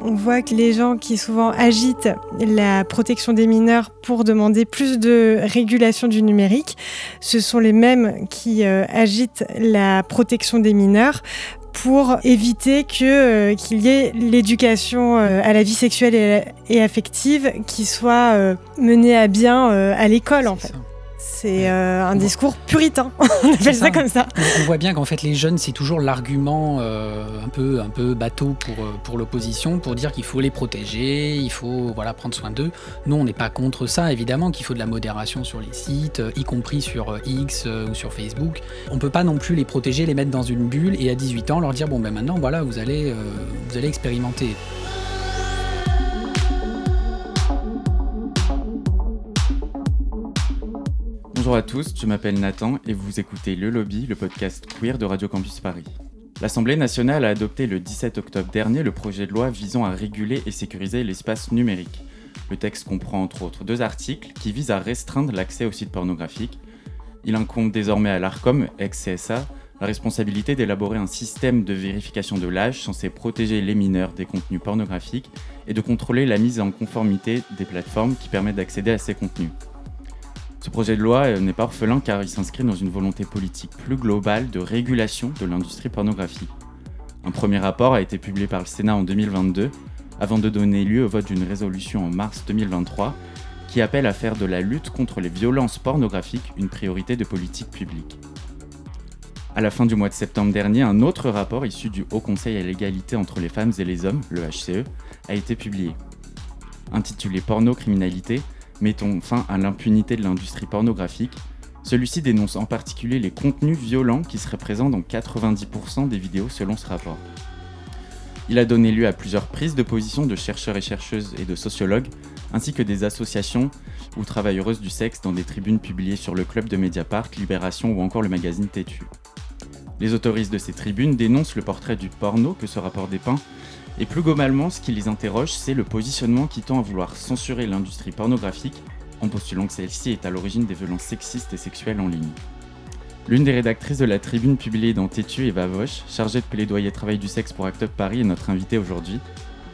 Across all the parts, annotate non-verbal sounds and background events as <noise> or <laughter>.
on voit que les gens qui souvent agitent la protection des mineurs pour demander plus de régulation du numérique, ce sont les mêmes qui euh, agitent la protection des mineurs pour éviter que euh, qu'il y ait l'éducation euh, à la vie sexuelle et, affective qui soit menée à bien à l'école en fait. C'est euh, un discours puritain, <laughs> on appelle ça. comme ça. On, voit bien qu'en fait les jeunes, c'est toujours l'argument euh, un, peu, un peu bateau pour, euh, pour l'opposition, pour dire qu'il faut les protéger, il faut voilà, prendre soin d'eux. Nous, on n'est pas contre ça, évidemment qu'il faut de la modération sur les sites, y compris sur X ou sur Facebook. On ne peut pas non plus les protéger, les mettre dans une bulle et à 18 ans leur dire, bon ben maintenant, voilà, vous allez, vous allez expérimenter. Bonjour à tous, je m'appelle Nathan et vous écoutez Le Lobby, le podcast queer de Radio Campus Paris. L'Assemblée nationale a adopté le 17 octobre dernier le projet de loi visant à réguler et sécuriser l'espace numérique. Le texte comprend entre autres deux articles qui visent à restreindre l'accès aux sites pornographiques. Il incombe désormais à l'ARCOM, ex-CSA, la responsabilité d'élaborer un système de vérification de l'âge censé protéger les mineurs des contenus pornographiques et de contrôler la mise en conformité des plateformes qui permettent d'accéder à ces contenus. Ce projet de loi euh, n'est pas orphelin car il s'inscrit dans une volonté politique plus globale de régulation de l'industrie pornographique. Un premier rapport a été publié par le Sénat en 2022 avant de donner lieu au vote d'une résolution en mars 2023 qui appelle à faire de la lutte contre les violences pornographiques une priorité de politique publique. À la fin du mois de septembre dernier, un autre rapport issu du Haut Conseil à l'égalité entre les femmes et les hommes, le HCE, a été publié. Intitulé Porno criminalité, Mettons fin à l'impunité de l'industrie pornographique. Celui-ci dénonce en particulier les contenus violents qui seraient présents dans 90% des vidéos selon ce rapport. Il a donné lieu à plusieurs prises de position de chercheurs et chercheuses et de sociologues, ainsi que des associations ou travailleuses du sexe dans des tribunes publiées sur le club de Mediapart, Libération ou encore le magazine Tétu. Les autoristes de ces tribunes dénoncent le portrait du porno que ce rapport dépeint et plus globalement, ce qui les interroge, c'est le positionnement qui tend à vouloir censurer l'industrie pornographique en postulant que celle-ci est à l'origine des violences sexistes et sexuelles en ligne. L'une des rédactrices de la tribune publiée dans Tétu, Eva Vosch, chargée de plaidoyer travail du sexe pour Act Up Paris, est notre invitée aujourd'hui.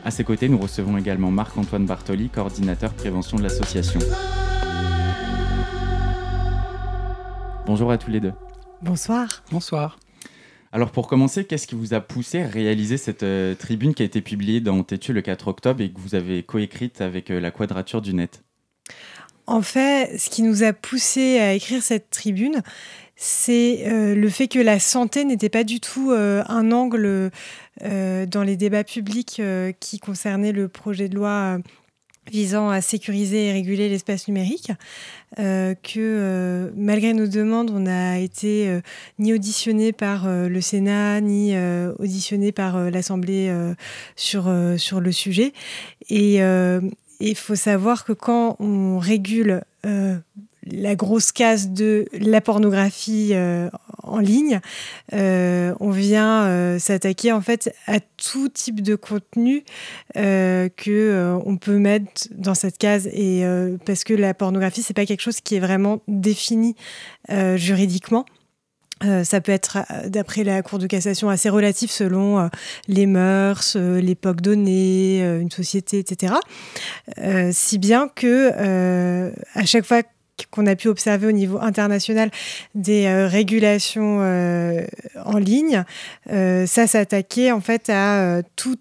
À ses côtés, nous recevons également Marc-Antoine Bartoli, coordinateur prévention de l'association. Bonjour à tous les deux. Bonsoir. Bonsoir. Alors pour commencer, qu'est-ce qui vous a poussé à réaliser cette euh, tribune qui a été publiée dans Tétu le 4 octobre et que vous avez coécrite avec euh, la Quadrature du Net? En fait, ce qui nous a poussé à écrire cette tribune, c'est euh, le fait que la santé n'était pas du tout un angle dans les débats publics qui concernaient le projet de loi visant à sécuriser et réguler l'espace numérique, euh, que euh, malgré nos demandes, on n'a été euh, ni auditionné par le Sénat, ni auditionné par l'Assemblée sur, sur le sujet. Et il faut savoir que quand on régule la grosse case de la pornographie euh, en ligne, euh, on vient euh, s'attaquer en fait à tout type de contenu que on peut mettre dans cette case et parce que la pornographie c'est pas quelque chose qui est vraiment défini juridiquement. ça peut être, d'après la Cour de cassation, assez relatif selon les mœurs, l'époque donnée, une société, etc. si bien que à chaque fois qu'on a pu observer au niveau international des euh, régulations euh, en ligne, euh, ça s'attaquait en fait à tout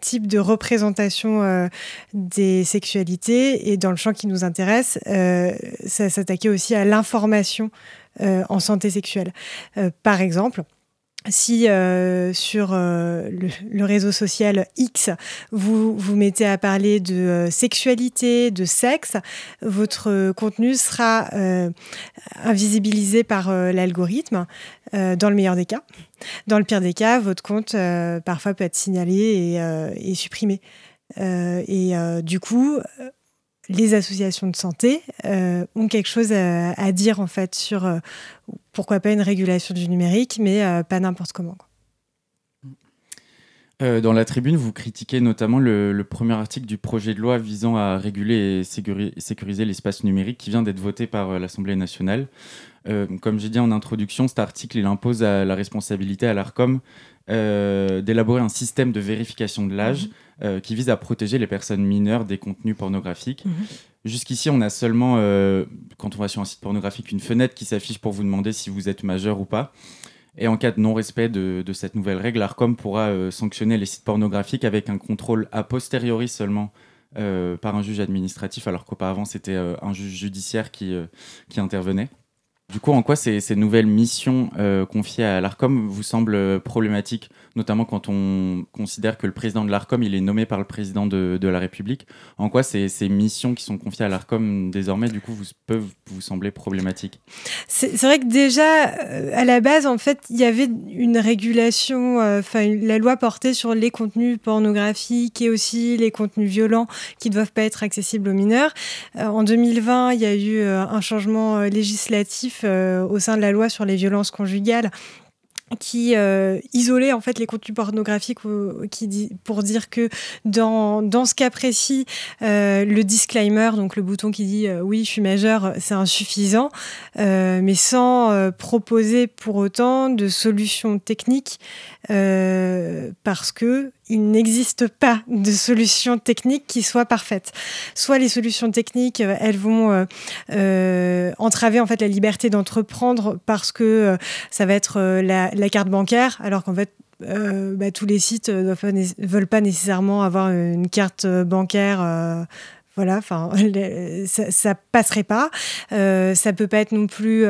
type de représentation des sexualités et dans le champ qui nous intéresse, ça s'attaquait aussi à l'information en santé sexuelle. par exemple, si euh, sur euh, le, réseau social X, vous vous mettez à parler de euh, sexualité, de sexe, votre contenu sera invisibilisé par l'algorithme, dans le meilleur des cas. Dans le pire des cas, votre compte parfois peut être signalé et, et supprimé. et du coup, les associations de santé euh, ont quelque chose à, dire en fait sur euh, pourquoi pas une régulation du numérique, mais euh, pas n'importe comment. dans la tribune, vous critiquez notamment le, premier article du projet de loi visant à réguler et sécuriser l'espace numérique qui vient d'être voté par l'Assemblée nationale. comme j'ai dit en introduction, cet article il impose à la responsabilité à l'ARCOM d'élaborer un système de vérification de l'âge mmh. Qui vise à protéger les personnes mineures des contenus pornographiques. Mmh. Jusqu'ici, on a seulement, euh, quand on va sur un site pornographique, une fenêtre qui s'affiche pour vous demander si vous êtes majeur ou pas. Et en cas de non-respect de, cette nouvelle règle, l'ARCOM pourra euh, sanctionner les sites pornographiques avec un contrôle a posteriori seulement euh, par un juge administratif, alors qu'auparavant c'était un juge judiciaire qui, qui intervenait. Du coup, en quoi ces, nouvelles missions euh, confiées à l'ARCOM vous semblent problématiques, notamment quand on considère que le président de l'ARCOM, il est nommé par le président de, la République? En quoi ces, missions qui sont confiées à l'ARCOM désormais, du coup, vous, peuvent vous sembler problématiques? C'est vrai que déjà, euh, à la base, en fait, il y avait une régulation, euh, enfin, la loi portait sur les contenus pornographiques et aussi les contenus violents qui ne doivent pas être accessibles aux mineurs. en 2020, il y a eu un changement législatif euh, au sein de la loi sur les violences conjugales qui euh, isolait en fait les contenus pornographiques pour dire que dans, dans ce cas précis, euh, le disclaimer, donc le bouton qui dit oui, je suis majeur, c'est insuffisant, mais sans proposer pour autant de solutions techniques parce que il n'existe pas de solution technique qui soit parfaite. Soit les solutions techniques, euh, elles vont euh, euh, entraver en fait la liberté d'entreprendre parce que ça va être la, carte bancaire, alors qu'en fait bah, tous les sites ne veulent pas nécessairement avoir une carte bancaire. voilà, enfin, <laughs> ça, ça passerait pas. ça peut pas être non plus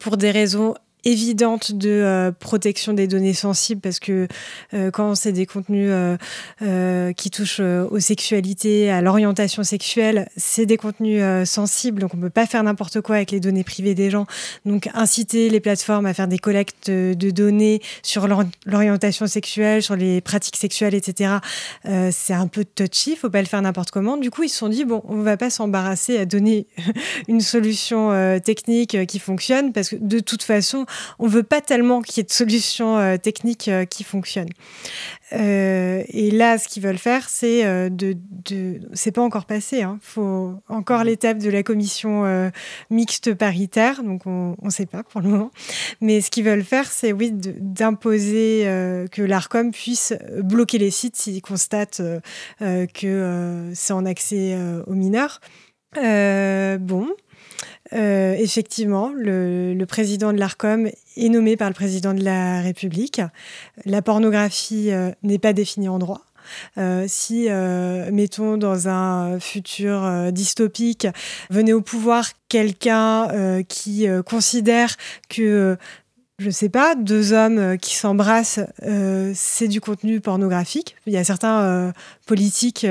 pour des raisons évidente de euh, protection des données sensibles parce que euh, quand c'est des contenus euh, qui touchent aux sexualités, à l'orientation sexuelle, c'est des contenus sensibles, donc on ne peut pas faire n'importe quoi avec les données privées des gens. Donc inciter les plateformes à faire des collectes de données sur l'orientation sexuelle, sur les pratiques sexuelles, etc., c'est un peu touchy, faut pas le faire n'importe comment. Du coup, ils se sont dit, bon, on va pas s'embarrasser à donner <laughs> une solution technique qui fonctionne parce que de toute façon, on veut pas tellement qu'il y ait de solutions euh, techniques euh, qui fonctionnent. Euh, et là, ce qu'ils veulent faire, c'est de, de c'est pas encore passé. Il hein. faut encore l'étape de la commission mixte paritaire, donc on ne sait pas pour le moment. Mais ce qu'ils veulent faire, c'est oui d'imposer que l'Arcom puisse bloquer les sites s'ils constatent que c'est en accès aux mineurs. bon, euh, effectivement, le, président de l'ARCOM est nommé par le président de la République. La pornographie euh, n'est pas définie en droit. Euh, si, mettons, dans un futur dystopique, venait au pouvoir quelqu'un qui considère que je ne sais pas, deux hommes qui s'embrassent, c'est du contenu pornographique. Il y a certains politiques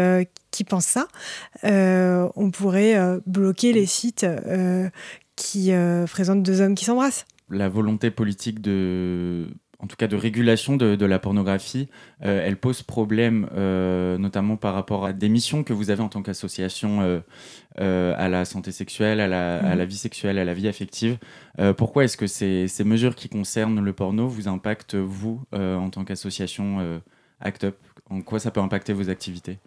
qui pensent ça, euh, on pourrait euh, bloquer les sites euh, qui présentent deux hommes qui s'embrassent. La volonté politique de, en tout cas de régulation de, la pornographie, elle pose problème, notamment par rapport à des missions que vous avez en tant qu'association à la santé sexuelle, à la, mhm. vie sexuelle, à la vie affective. pourquoi est-ce que ces, ces, mesures qui concernent le porno vous impactent, vous, en tant qu'association ACT UP? En quoi ça peut impacter vos activités?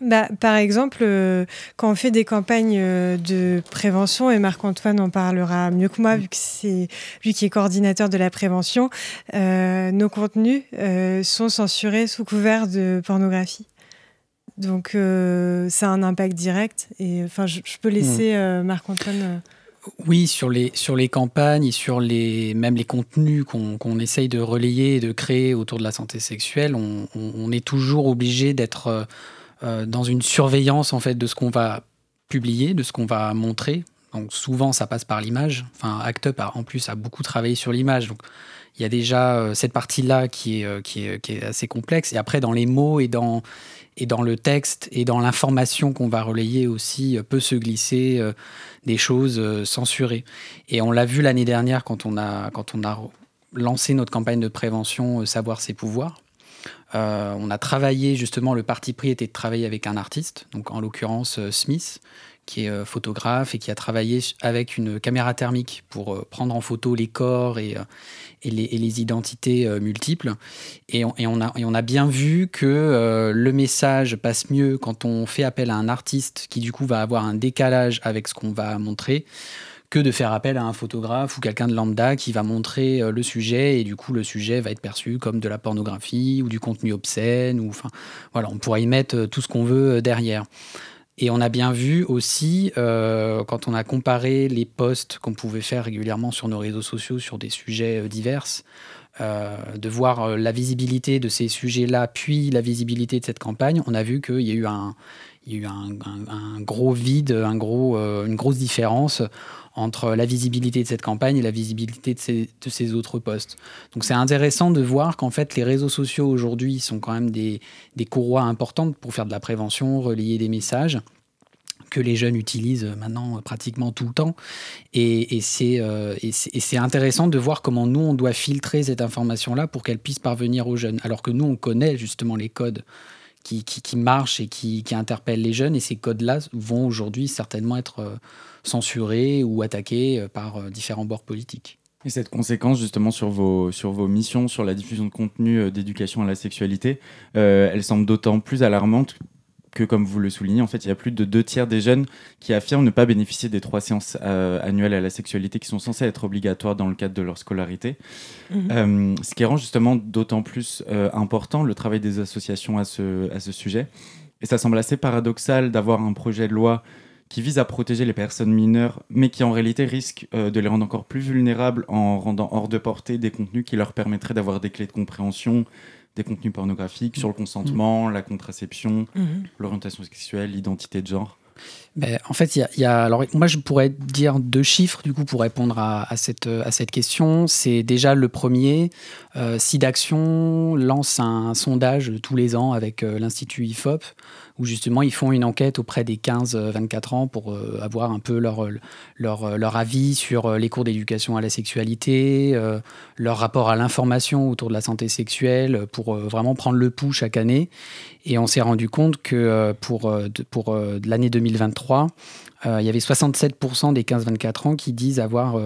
Bah, par exemple, euh, quand on fait des campagnes euh, de prévention, et Marc-Antoine en parlera mieux que moi, vu que c'est lui qui est coordinateur de la prévention, euh, nos contenus sont censurés sous couvert de pornographie. Donc, ça a un impact direct. Et enfin, je, peux laisser mmh. Marc-Antoine. Oui, sur les, sur les campagnes et sur les, même les contenus qu'on essaye de relayer et de créer autour de la santé sexuelle, on, on est toujours obligé d'être dans une surveillance en fait de ce qu'on va publier, de ce qu'on va montrer. Donc souvent ça passe par l'image. Enfin, Act Up a, en plus a beaucoup travaillé sur l'image. Donc il y a déjà euh, cette partie-là qui est, euh, qui, est, qui est, assez complexe. Et après dans les mots et dans, et dans le texte et dans l'information qu'on va relayer aussi peut se glisser des choses censurées. Et on l'a vu l'année dernière quand on a, quand on a lancé notre campagne de prévention Savoir ses pouvoirs euh, on a travaillé justement, le parti pris était de travailler avec un artiste, donc en l'occurrence euh, Smith, qui est photographe et qui a travaillé avec une caméra thermique pour prendre en photo les corps et, les, identités multiples. Et on a bien vu que le message passe mieux quand on fait appel à un artiste qui du coup va avoir un décalage avec ce qu'on va montrer que de faire appel à un photographe ou quelqu'un de lambda qui va montrer euh, le sujet et du coup le sujet va être perçu comme de la pornographie ou du contenu obscène ou enfin voilà on pourra y mettre euh, tout ce qu'on veut euh, derrière. Et on a bien vu aussi, quand on a comparé les posts qu'on pouvait faire régulièrement sur nos réseaux sociaux sur des sujets divers, de voir la visibilité de ces sujets-là, puis la visibilité de cette campagne, on a vu qu'il y a eu un, il y a eu un, gros vide, un gros, une grosse différence entre la visibilité de cette campagne et la visibilité de ces, autres postes. Donc c'est intéressant de voir qu'en fait les réseaux sociaux aujourd'hui sont quand même des, des courroies importantes pour faire de la prévention, relayer des messages que les jeunes utilisent maintenant pratiquement tout le temps. Et, et c'est euh, intéressant de voir comment nous, on doit filtrer cette information-là pour qu'elle puisse parvenir aux jeunes. Alors que nous, on connaît justement les codes qui, marchent et qui, qui, interpellent les jeunes. Et ces codes-là vont aujourd'hui certainement être... Euh, censurés ou attaqués euh, par euh, différents bords politiques. Et cette conséquence justement sur vos, sur vos missions, sur la diffusion de contenu d'éducation à la sexualité, elle semble d'autant plus alarmante que, comme vous le soulignez, en fait, il y a plus de deux tiers des jeunes qui affirment ne pas bénéficier des trois séances annuelles à la sexualité qui sont censées être obligatoires dans le cadre de leur scolarité. Mhm. ce qui rend justement d'autant plus important le travail des associations à ce, à ce sujet. Et ça semble assez paradoxal d'avoir un projet de loi qui vise à protéger les personnes mineures, mais qui en réalité risque euh, de les rendre encore plus vulnérables en rendant hors de portée des contenus qui leur permettraient d'avoir des clés de compréhension des contenus pornographiques sur le consentement, la contraception, mhm. l'orientation sexuelle, l'identité de genre. Ben, en fait, il y, a, alors moi je pourrais dire deux chiffres du coup pour répondre à, cette, à cette question. C'est déjà le premier, euh, SIDAction lance un, sondage tous les ans avec euh, l'Institut IFOP où justement ils font une enquête auprès des 15-24 ans pour euh, avoir un peu leur, leur, avis sur euh, les cours d'éducation à la sexualité, euh, leur rapport à l'information autour de la santé sexuelle, pour vraiment prendre le pouls chaque année. Et on s'est rendu compte que pour, pour l'année 2023, il y avait 67% des 15-24 ans qui disent avoir,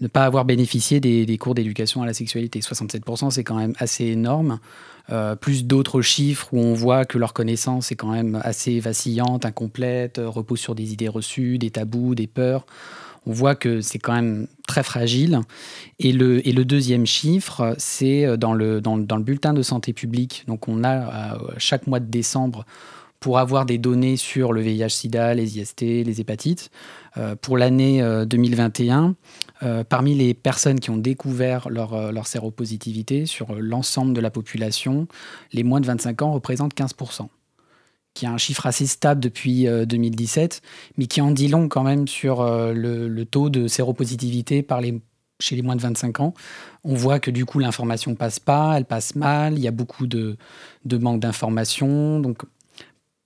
ne pas avoir bénéficié des, cours d'éducation à la sexualité. 67%, c'est quand même assez énorme. Euh, plus d'autres chiffres où on voit que leur connaissance est quand même assez vacillante, incomplète, euh, repose sur des idées reçues, des tabous, des peurs. On voit que c'est quand même très fragile. Et le, deuxième chiffre, c'est euh, dans, le bulletin de santé publique. Donc on a chaque mois de décembre pour avoir des données sur le VIH-Sida, les IST, les hépatites. pour l'année 2021, euh, parmi les personnes qui ont découvert leur, euh, leur séropositivité sur l'ensemble de la population, les moins de 25 ans représentent 15%, qui est un chiffre assez stable depuis 2017, euh, mais qui en dit long quand même sur le, taux de séropositivité chez les moins de 25 ans. On voit que du coup l'information passe pas, elle passe mal, il y a beaucoup de, de manque d'information. Donc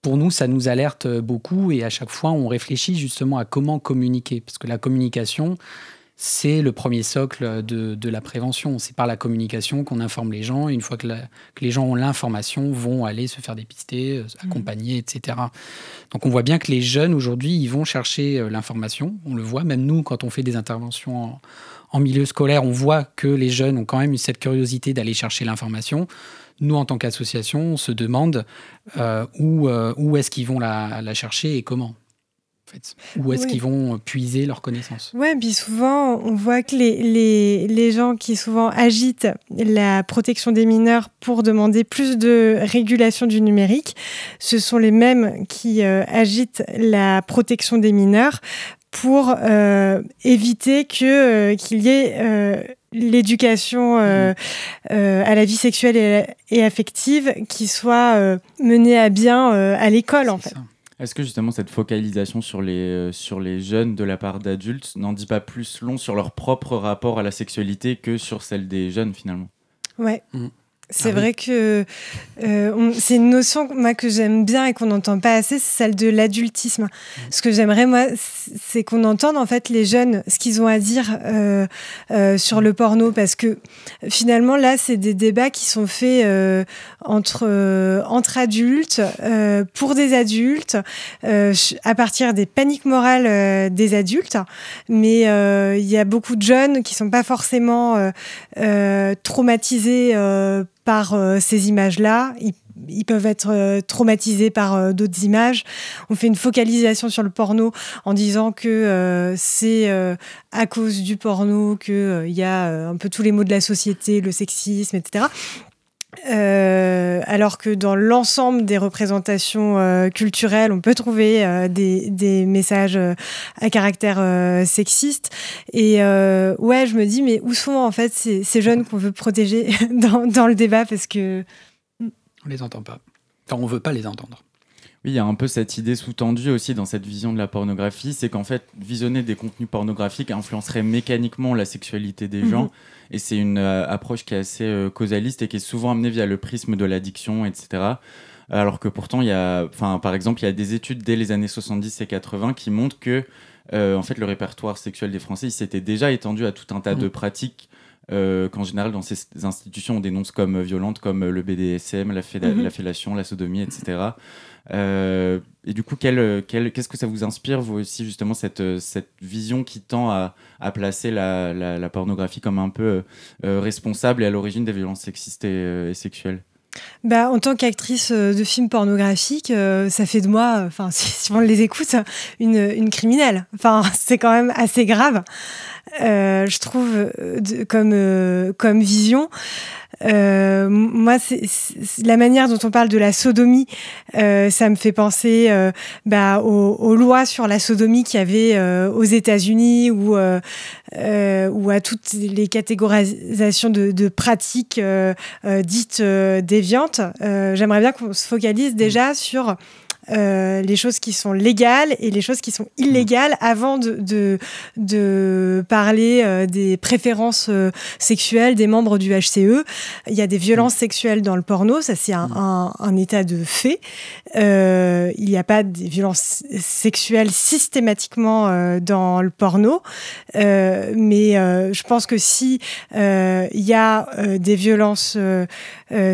pour nous, ça nous alerte beaucoup et à chaque fois, on réfléchit justement à comment communiquer. Parce que la communication, c'est le premier socle de, la prévention. C'est par la communication qu'on informe les gens. une fois que, les gens ont l'information, vont aller se faire dépister, euh, mmh. accompagner, etc. Donc on voit bien que les jeunes aujourd'hui, ils vont chercher euh, l'information. On le voit, même nous, quand on fait des interventions en, milieu scolaire, on voit que les jeunes ont quand même cette curiosité d'aller chercher l'information. Nous, en tant qu'association, on se demande euh, où, est-ce qu'ils vont la chercher et comment. Où est-ce qu'ils vont puiser leurs connaissances Oui, puis souvent, on voit que les, les, les, gens qui souvent agitent la protection des mineurs pour demander plus de régulation du numérique, ce sont les mêmes qui euh, agitent la protection des mineurs pour euh, éviter que euh, qu'il y ait l'éducation mmh. à la vie sexuelle et, et affective qui soit menée à bien à l'école en fait. Est-ce que justement cette focalisation sur les, euh, sur les jeunes de la part d'adultes n'en dit pas plus long sur leur propre rapport à la sexualité que sur celle des jeunes finalement? Ouais. Mm. C'est ah vrai que euh, c'est une notion moi, que j'aime bien et qu'on n'entend pas assez, c'est celle de l'adultisme. Ce que j'aimerais, moi, c'est qu'on entende en fait les jeunes ce qu'ils ont à dire euh, euh, sur le porno, parce que finalement, là, c'est des débats qui sont faits entre, entre adultes, pour des adultes, à partir des paniques morales des adultes. Mais il y a beaucoup de jeunes qui sont pas forcément traumatisés par euh, ces images-là. Ils, peuvent être euh, traumatisés par euh, d'autres images. On fait une focalisation sur le porno en disant que c'est à cause du porno qu'il y a un peu tous les maux de la société, le sexisme, etc. alors que dans l'ensemble des représentations culturelles, on peut trouver des, messages à caractère sexiste. Et ouais, je me dis, mais où sont en fait ces, jeunes qu'on veut protéger <laughs> dans, dans, le débat? Parce que. On les entend pas. Enfin, on veut pas les entendre. Oui, il y a un peu cette idée sous-tendue aussi dans cette vision de la pornographie, c'est qu'en fait, visionner des contenus pornographiques influencerait mécaniquement la sexualité des gens. Et c'est une euh, approche qui est assez euh, causaliste et qui est souvent amenée via le prisme de l'addiction, etc. Alors que pourtant, il y a, enfin, par exemple, il y a des études dès les années 70 et 80 qui montrent que euh, en fait, le répertoire sexuel des Français s'était déjà étendu à tout un tas de mhm. Pratiques qu'en général, dans ces institutions, on dénonce comme violentes, comme le BDSM, la, mhm. la fellation, la sodomie, etc. Euh, et du coup, qu'est-ce que ça vous inspire, vous aussi, justement, cette, cette vision qui tend à, à placer la, la, pornographie comme un peu euh, responsable et à l'origine des violences sexistes et, sexuelles? Bah, en tant qu'actrice euh, de films pornographiques, ça fait de moi, enfin, <laughs> si, on les écoute, une, une criminelle. Enfin, <laughs> c'est quand même assez grave, je trouve, comme, comme vision. Euh, moi, c'est la manière dont on parle de la sodomie, euh, ça me fait penser euh, bah, aux, lois sur la sodomie qu'il y avait euh, aux États-Unis ou, euh, ou à toutes les catégorisations de, de pratiques dites déviantes. J'aimerais bien qu'on se focalise déjà sur euh, les choses qui sont légales et les choses qui sont illégales avant de, de, de parler euh, des préférences euh, sexuelles des membres du HCE. Il y a des violences sexuelles dans le porno, ça c'est un, un, un, état de fait. il n'y a pas des violences sexuelles systématiquement dans le porno, mais je pense que si il y a des violences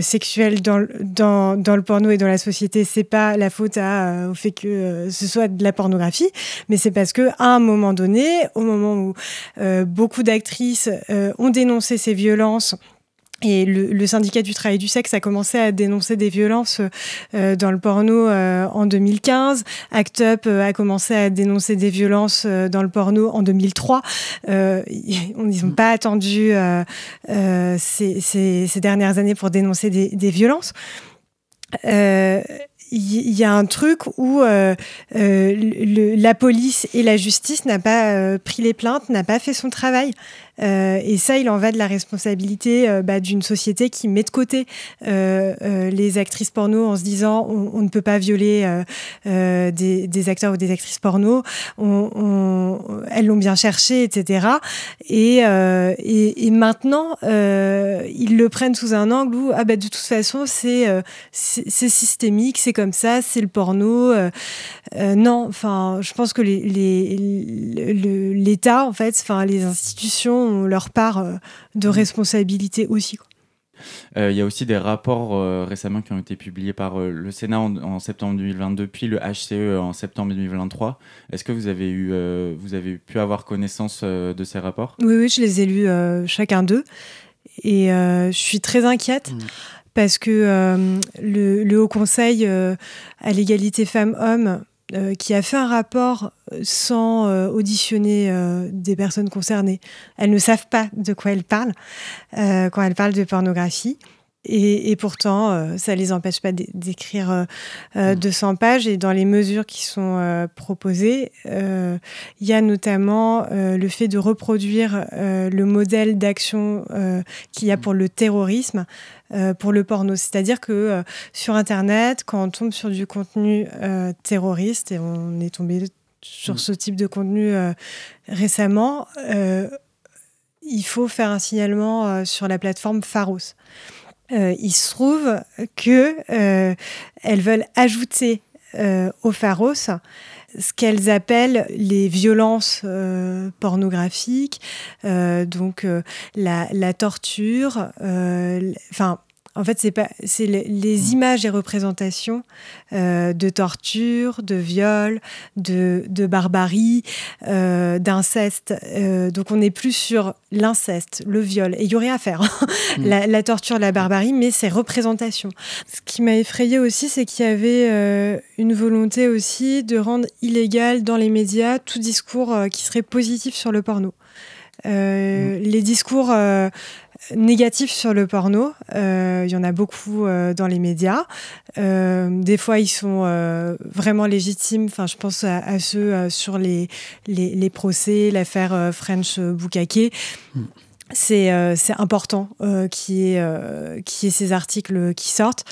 sexuelles dans, dans, dans le porno et dans la société, c'est pas la faute euh, au fait que euh, ce soit de la pornographie, mais c'est parce que à un moment donné, au moment où euh, beaucoup d'actrices ont dénoncé ces violences, et le, syndicat du travail du sexe a commencé à dénoncer des violences dans le porno en 2015. ACT UP a commencé à dénoncer des violences dans le porno en 2003. ils n'ont pas attendu ces, ces, dernières années pour dénoncer des, des violences il y, a un truc où euh, euh, le, la police et la justice n'a pas euh, pris les plaintes, n'a pas fait son travail. Euh, et ça, il en va de la responsabilité euh, bah, d'une société qui met de côté euh, les actrices porno en se disant on, ne peut pas violer des, acteurs ou des actrices porno, elles l'ont bien cherché, etc. Et, maintenant, ils le prennent sous un angle où ah bah, de toute façon c'est systémique, c'est comme ça, c'est le porno. non, enfin, je pense que l'État, en fait, enfin les institutions leur part euh, de responsabilité aussi. Euh, il y a aussi des rapports euh, récemment qui ont été publiés par le Sénat en, septembre 2022, puis le HCE en septembre 2023. Est-ce que vous avez, eu, vous avez pu avoir connaissance de ces rapports? Oui, oui, je les ai lus chacun d'eux. Et je suis très inquiète. Mmh. Parce que le, le, Haut Conseil à l'égalité femmes-hommes euh, qui a fait un rapport euh, sans euh, auditionner des personnes concernées. Elles ne savent pas de quoi elles parlent quand elles parlent de pornographie. Et, pourtant, ça ne les empêche pas d'écrire euh, euh, 200 mm. pages. Et dans les mesures qui sont proposées, il y a notamment le fait de reproduire le modèle d'action qu'il y a pour le terrorisme, pour le porno. C'est-à-dire que sur Internet, quand on tombe sur du contenu terroriste, et on est tombé sur mm. ce type de contenu récemment, il faut faire un signalement sur la plateforme Pharos. il se trouve que elles veulent ajouter au pharos ce qu'elles appellent les violences pornographiques, donc la, la, torture, enfin en fait, c'est pas, c'est les, mm. images et représentations euh, de torture, de viol, de, barbarie, euh, d'inceste. Euh, donc, on n'est plus sur l'inceste, le viol. Et il y aurait à faire hein. mm. la, torture, la barbarie, mais c'est représentations. Ce qui m'a effrayé aussi, c'est qu'il y avait une volonté aussi de rendre illégal dans les médias tout discours qui serait positif sur le porno. Mm. Les discours négatifs sur le porno. Euh, il y en a beaucoup euh, dans les médias. Euh, des fois, ils sont vraiment légitimes. Enfin, je pense à, ceux sur les, les, procès, l'affaire French Boukake. Hmm. c'est important qu'il y, ait ces articles qui sortent.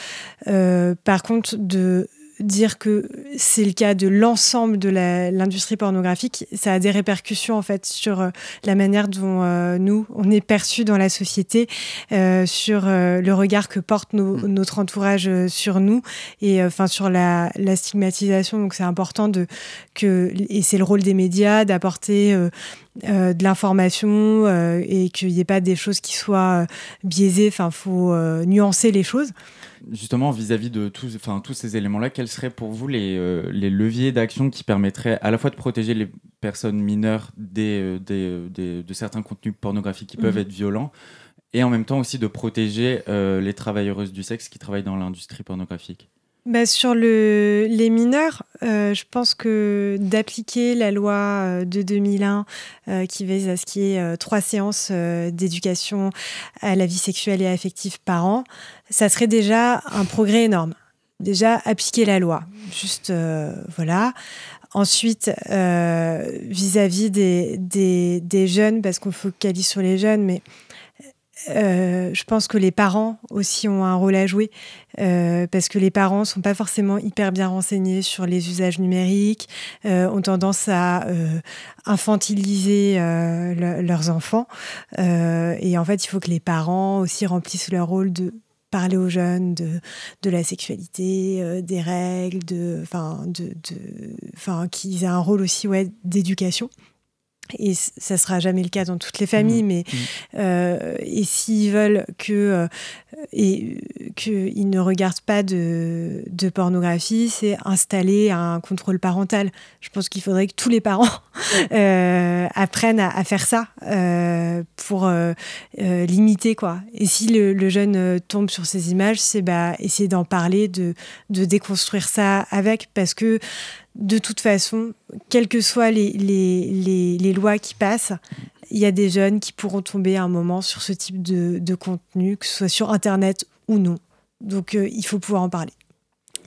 par contre, de dire que c'est le cas de l'ensemble de l'industrie pornographique, ça a des répercussions en fait sur euh, la manière dont euh, nous on est perçus dans la société, euh, sur le regard que porte mm. notre entourage sur nous et enfin sur la, stigmatisation. Donc c'est important de que et c'est le rôle des médias d'apporter de l'information et qu'il n'y ait pas des choses qui soient biaisées. Enfin, faut nuancer les choses justement, vis-à-vis de tous, enfin, tous ces éléments-là, quels seraient pour vous les, euh, les leviers d'action qui permettraient à la fois de protéger les personnes mineures des, euh, euh, des, de certains contenus pornographiques qui peuvent mhm. être violents et en même temps aussi de protéger les travailleuses du sexe qui travaillent dans l'industrie pornographique? Bah, sur le, les mineurs, euh, je pense que d'appliquer la loi euh, de 2001 euh, qui vise à ce qu'il y ait trois séances d'éducation à la vie sexuelle et affective par an, ça serait déjà un progrès énorme. Déjà, appliquer la loi. Juste, voilà. Ensuite, vis-à-vis des, des, des, jeunes, parce qu'on focalise sur les jeunes, mais euh, je pense que les parents aussi ont un rôle à jouer euh, parce que les parents sont pas forcément hyper bien renseignés sur les usages numériques, euh, ont tendance à infantiliser leurs enfants. Et en fait il faut que les parents aussi remplissent leur rôle de parler aux jeunes de, la sexualité, des règles, de, de, qu'ils aient un rôle aussi ouais, d'éducation et ça sera jamais le cas dans toutes les familles, mmh. mais mmh. Euh, et s'ils veulent que euh, et qu'ils ne regardent pas de, de pornographie, c'est installer un contrôle parental. Je pense qu'il faudrait que tous les parents <laughs> euh, apprennent à, faire ça pour limiter quoi. Et si le, jeune tombe sur ces images, c'est bah essayer d'en parler, de, de déconstruire ça avec, parce que de toute façon, quelles que soient les, lois qui passent, il y a des jeunes qui pourront tomber à un moment sur ce type de, contenu, que ce soit sur Internet ou non. Donc euh, il faut pouvoir en parler.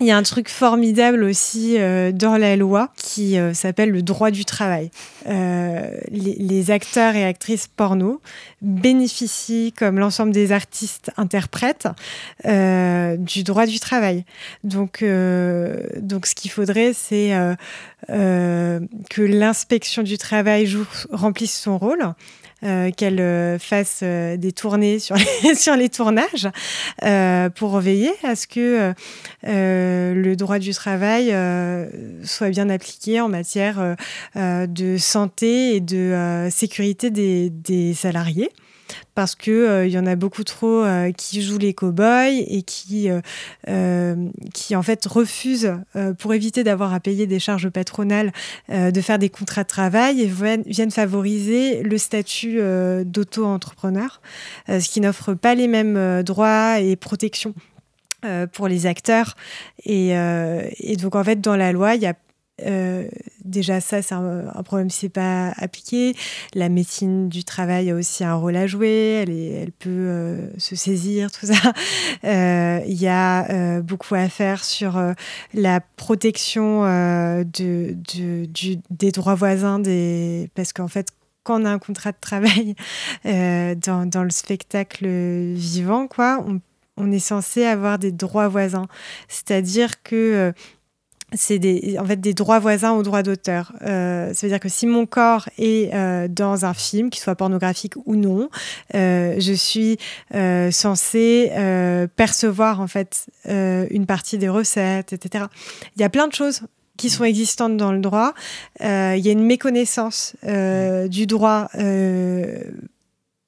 Il y a un truc formidable aussi euh, dans la loi qui euh, s'appelle le droit du travail. Euh, les, acteurs et actrices porno bénéficient, comme l'ensemble des artistes interprètes, du droit du travail. Donc, donc ce qu'il faudrait, c'est que l'inspection du travail remplisse son rôle. Euh, qu'elle euh, fasse euh, des tournées sur les, <laughs> sur les tournages pour veiller à ce que le droit du travail soit bien appliqué en matière de santé et de sécurité des, des salariés parce que euh, y en a beaucoup trop euh, qui jouent les cow-boys et qui, euh, qui en fait refusent, pour éviter d'avoir à payer des charges patronales, de faire des contrats de travail et viennent, favoriser le statut d'auto-entrepreneur, ce qui n'offre pas les mêmes droits et protections. pour les acteurs. Et, et, donc, en fait, dans la loi, il y a euh, déjà, ça, c'est un, problème si c'est pas appliqué. La médecine du travail a aussi un rôle à jouer. Elle, peut euh, se saisir, tout ça. Euh, il y a beaucoup à faire sur la protection de, des droits voisins, parce qu'en fait, quand on a un contrat de travail dans, le spectacle vivant, on, est censé avoir des droits voisins. C'est-à-dire que c'est des, en fait des droits voisins aux droits d'auteur. Euh, ça veut dire que si mon corps est euh, dans un film, qu'il soit pornographique ou non, euh, je suis euh, censée percevoir en fait une partie des recettes, etc. Il y a plein de choses qui sont existantes dans le droit. Il y a une méconnaissance du droit.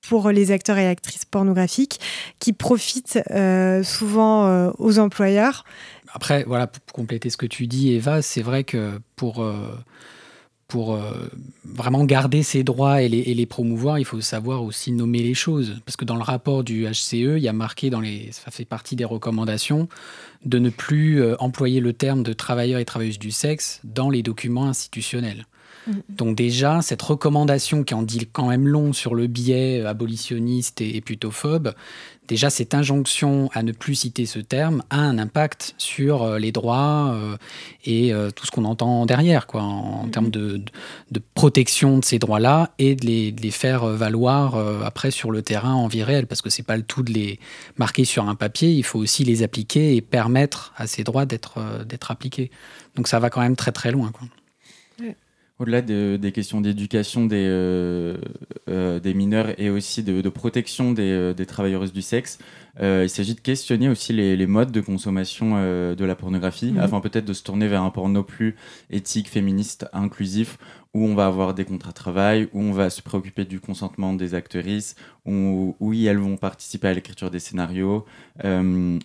Pour les acteurs et actrices pornographiques qui profitent souvent aux employeurs Après, voilà, pour compléter ce que tu dis, Eva, c'est vrai que pour, euh, euh, vraiment garder ses droits et les, et les promouvoir, il faut savoir aussi nommer les choses. Parce que dans le rapport du HCE, il y a marqué, dans les, ça fait partie des recommandations, de ne plus euh, employer le terme de travailleurs et travailleuses du sexe dans les documents institutionnels. Donc déjà, cette recommandation qui en dit quand même long sur le biais abolitionniste et, et putophobe, déjà cette injonction à ne plus citer ce terme a un impact sur euh, les droits euh, et euh, tout ce qu'on entend derrière, quoi, en, en termes de, de- de protection de ces droits-là et de les, de les faire euh, valoir euh, après sur le terrain en vie réelle, parce que c'est pas le tout de les marquer sur un papier, il faut aussi les appliquer et permettre à ces droits d'être euh, d'être appliqués. Donc ça va quand même très très loin. Quoi. Au-delà de- des questions d'éducation des, euh, euh, des mineurs et aussi de, de protection des, euh, des travailleuses du sexe, il s'agit de questionner aussi les, les modes de consommation de la pornographie, Mhm. afin peut-être de se tourner vers un porno plus éthique, féministe, inclusif, où on va avoir des contrats de travail, où on va se préoccuper du consentement des actrices, où, oui, elles vont participer à l'écriture des scénarios,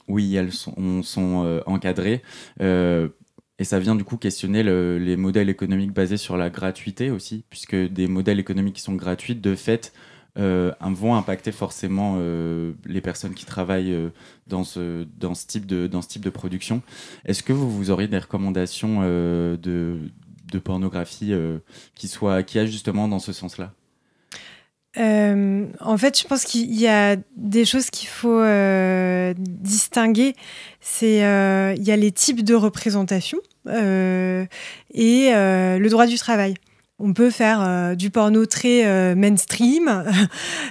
oui, elles sont, sont encadrées. Et ça vient du coup questionner le- les modèles économiques basés sur la gratuité aussi, puisque des modèles économiques qui sont gratuits, de fait, euh, vont impacter forcément euh, les personnes qui travaillent euh, dans, ce, dans, ce type de, dans ce type de production. Est-ce que vous, vous auriez des recommandations euh, de, de pornographie euh, qui, soient, qui aillent justement dans ce sens-là? Euh, en fait, je pense qu'il y a des choses qu'il faut euh, distinguer. C'est euh, il y a les types de représentation et le droit du travail. On peut faire du porno très mainstream,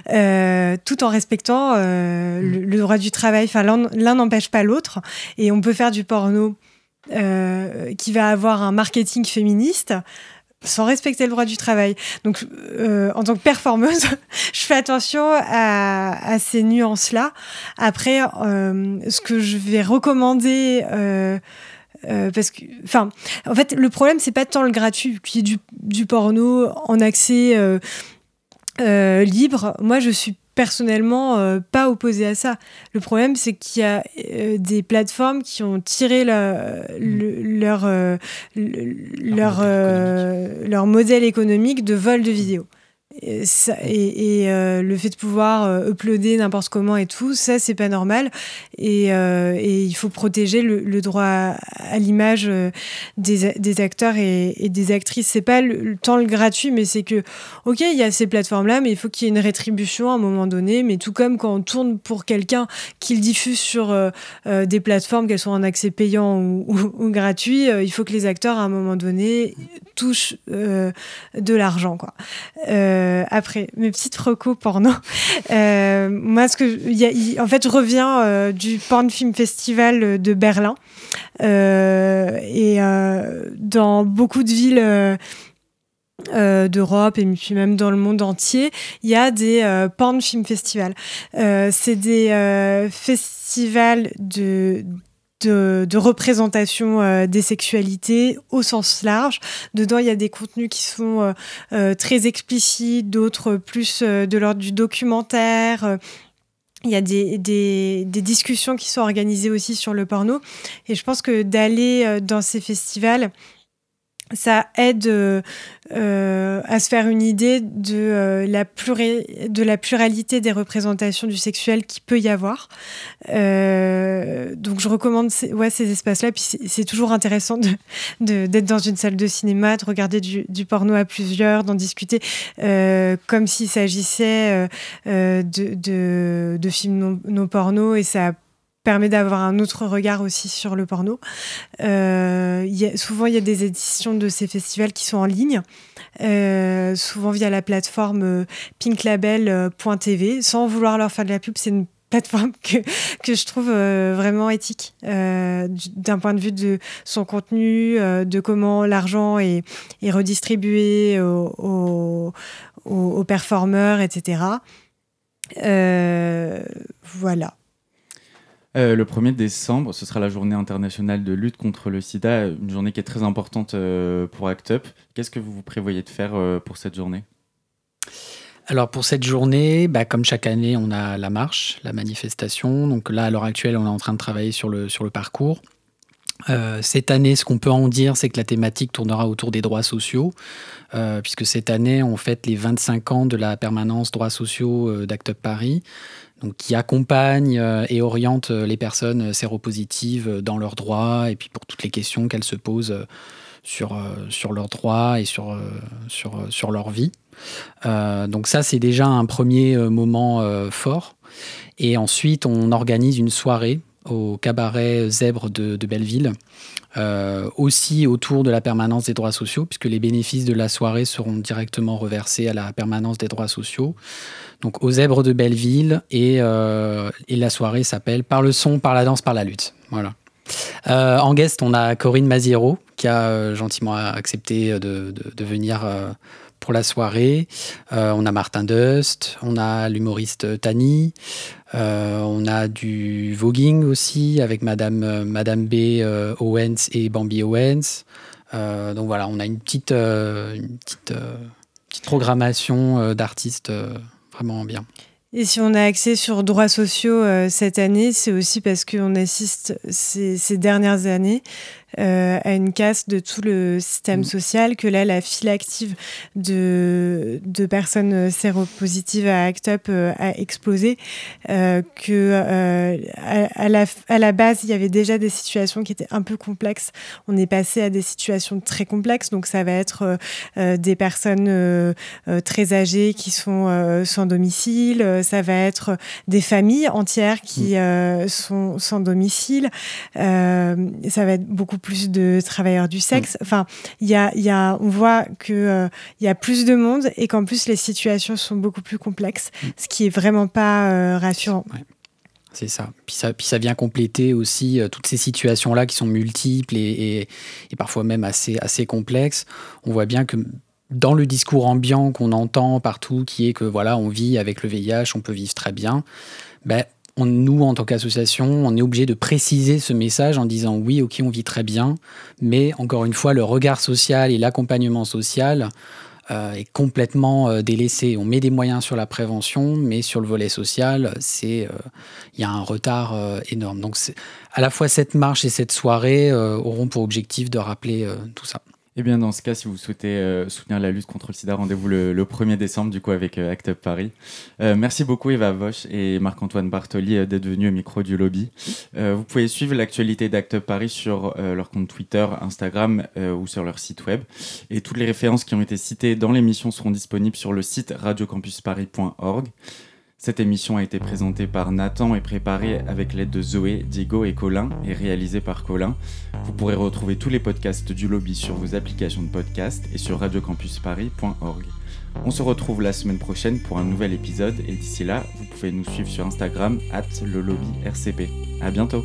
<laughs> tout en respectant le, le droit du travail. Enfin, l'un n'empêche pas l'autre, et on peut faire du porno qui va avoir un marketing féministe sans respecter le droit du travail. Donc, euh, en tant que performeuse, <laughs> je fais attention à, ces nuances-là. Après, euh, ce que je vais recommander, euh, parce que, enfin, en fait, le problème, c'est pas tant le gratuit, qui est du, du porno en accès libre. Moi, je suis personnellement euh, pas opposée à ça. Le problème, c'est qu'il y a euh, des plateformes qui ont tiré la- le- leur, euh, le- leur, modèle euh, leur modèle économique de vol de vidéos. Et, euh, le fait de pouvoir euh, uploader n'importe comment et tout, ça c'est pas normal. Et, euh, il faut protéger le, droit à, l'image des, acteurs et, des actrices. C'est pas tant le gratuit, mais c'est que ok, il y a ces plateformes-là, mais il faut qu'il y ait une rétribution à un moment donné. Mais tout comme quand on tourne pour quelqu'un qui le diffuse sur des plateformes, qu'elles soient en accès payant ou, <laughs> gratuit, il faut que les acteurs à un moment donné touchent de l'argent, quoi. Après, mes petites recos porno. Euh, moi, ce que y a- en fait, je reviens euh, du Porn Film Festival de Berlin Euh, et euh, dans beaucoup de villes. euh, euh, d'Europe et puis même dans le monde entier, il y a des euh, porn film festivals. Euh, c'est des euh, festivals de de, représentation euh, des sexualités au sens large. Dedans, il y a des contenus qui sont euh, euh, très explicites, d'autres plus de l'ordre du documentaire. Il y a des, discussions qui sont organisées aussi sur le porno. Et je pense que d'aller dans ces festivals, ça aide euh, euh, à se faire une idée de, euh, la de la pluralité des représentations du sexuel qui peut y avoir. Euh, donc je recommande ces, ouais, ces espaces-là. Puis c'est toujours intéressant d'être dans une salle de cinéma, de regarder du, porno à plusieurs, d'en discuter comme s'il s'agissait de, de, films non, non porno. Et ça permet d'avoir un autre regard aussi sur le porno. Euh, souvent, il y a des éditions de ces festivals qui sont en ligne, euh, souvent via la plateforme euh, pinklabel.tv. Sans vouloir leur faire de la pub, c'est une <laughs> plateforme que, que je trouve vraiment éthique d'un point de vue de son contenu, de comment l'argent est, est, redistribué aux, aux performeurs, etc. voilà. Euh, le 1er décembre, ce sera la journée internationale de lutte contre le sida, une journée qui est très importante euh, pour ACT UP. Qu'est-ce que vous prévoyez de faire euh, pour cette journée? Alors pour cette journée, bah, comme chaque année, on a la marche, la manifestation. Donc là, à l'heure actuelle, on est en train de travailler sur le, sur le parcours. Cette année, ce qu'on peut en dire, c'est que la thématique tournera autour des droits sociaux, puisque cette année, on fête les 25 ans de la permanence droits sociaux d'ACT UP Paris donc qui accompagne euh, et oriente euh, les personnes séropositives dans leurs droits et puis pour toutes les questions qu'elles se posent euh, sur, sur leurs droits et sur, sur, sur leur vie. donc ça, c'est déjà un premier moment fort. Et ensuite, on organise une soirée au cabaret Zèbre de, Belleville, euh, aussi autour de la permanence des droits sociaux, puisque les bénéfices de la soirée seront directement reversés à la permanence des droits sociaux. Donc au Zèbre de Belleville, et, euh, la soirée s'appelle Par le son, par la danse, par la lutte. Voilà. Euh, en guest, on a Corinne Maziero, qui a gentiment accepté de, de venir pour la soirée. Euh, on a Martin Dust, on a l'humoriste Tani, euh, on a du voguing aussi avec Madame, euh, Madame B. Owens et Bambi Owens. donc voilà, on a une petite, une petite, petite programmation d'artistes vraiment bien. Et si on a accès sur droits sociaux cette année, c'est aussi parce qu'on assiste ces, dernières années euh, à une casse de tout le système mm. social, que là, la file active de, de personnes séropositives à ACT UP euh, a explosé, euh, que à, la, à la base, il y avait déjà des situations qui étaient un peu complexes. On est passé à des situations très complexes, donc ça va être des personnes très âgées qui sont sans domicile, ça va être des familles entières qui mm. sont sans domicile, ça va être beaucoup plus de travailleurs du sexe. Mm. Enfin, il y a, y a, on voit que euh, il y a plus de monde et qu'en plus les situations sont beaucoup plus complexes, mm. ce qui est vraiment pas euh, rassurant. C'est ça. Puis, ça. puis ça vient compléter aussi euh, toutes ces situations-là qui sont multiples et, et, parfois même assez, assez complexes. On voit bien que dans le discours ambiant qu'on entend partout, qui est que voilà, on vit avec le VIH, on peut vivre très bien, ben, nous, en tant qu'association, on est obligé de préciser ce message en disant oui, ok, on vit très bien, mais encore une fois, le regard social et l'accompagnement social euh, est complètement euh, délaissé. On met des moyens sur la prévention, mais sur le volet social, c'est euh, il y a un retard énorme. Donc, à la fois cette marche et cette soirée auront pour objectif de rappeler tout ça. Eh bien, dans ce cas, si vous souhaitez euh, soutenir la lutte contre le sida, rendez-vous le, 1er décembre, du coup, avec euh, Act Up Paris. Euh, merci beaucoup, Eva Vosch et Marc-Antoine Bartoli, d'être venus au micro du lobby. vous pouvez suivre l'actualité d'Act Up Paris sur leur compte Twitter, Instagram ou sur leur site web. Et toutes les références qui ont été citées dans l'émission seront disponibles sur le site radiocampusparis.org. Cette émission a été présentée par Nathan et préparée avec l'aide de Zoé, Diego et Colin et réalisée par Colin. Vous pourrez retrouver tous les podcasts du lobby sur vos applications de podcast et sur radiocampusparis.org. On se retrouve la semaine prochaine pour un nouvel épisode et d'ici là, vous pouvez nous suivre sur Instagram at le lobby. À bientôt.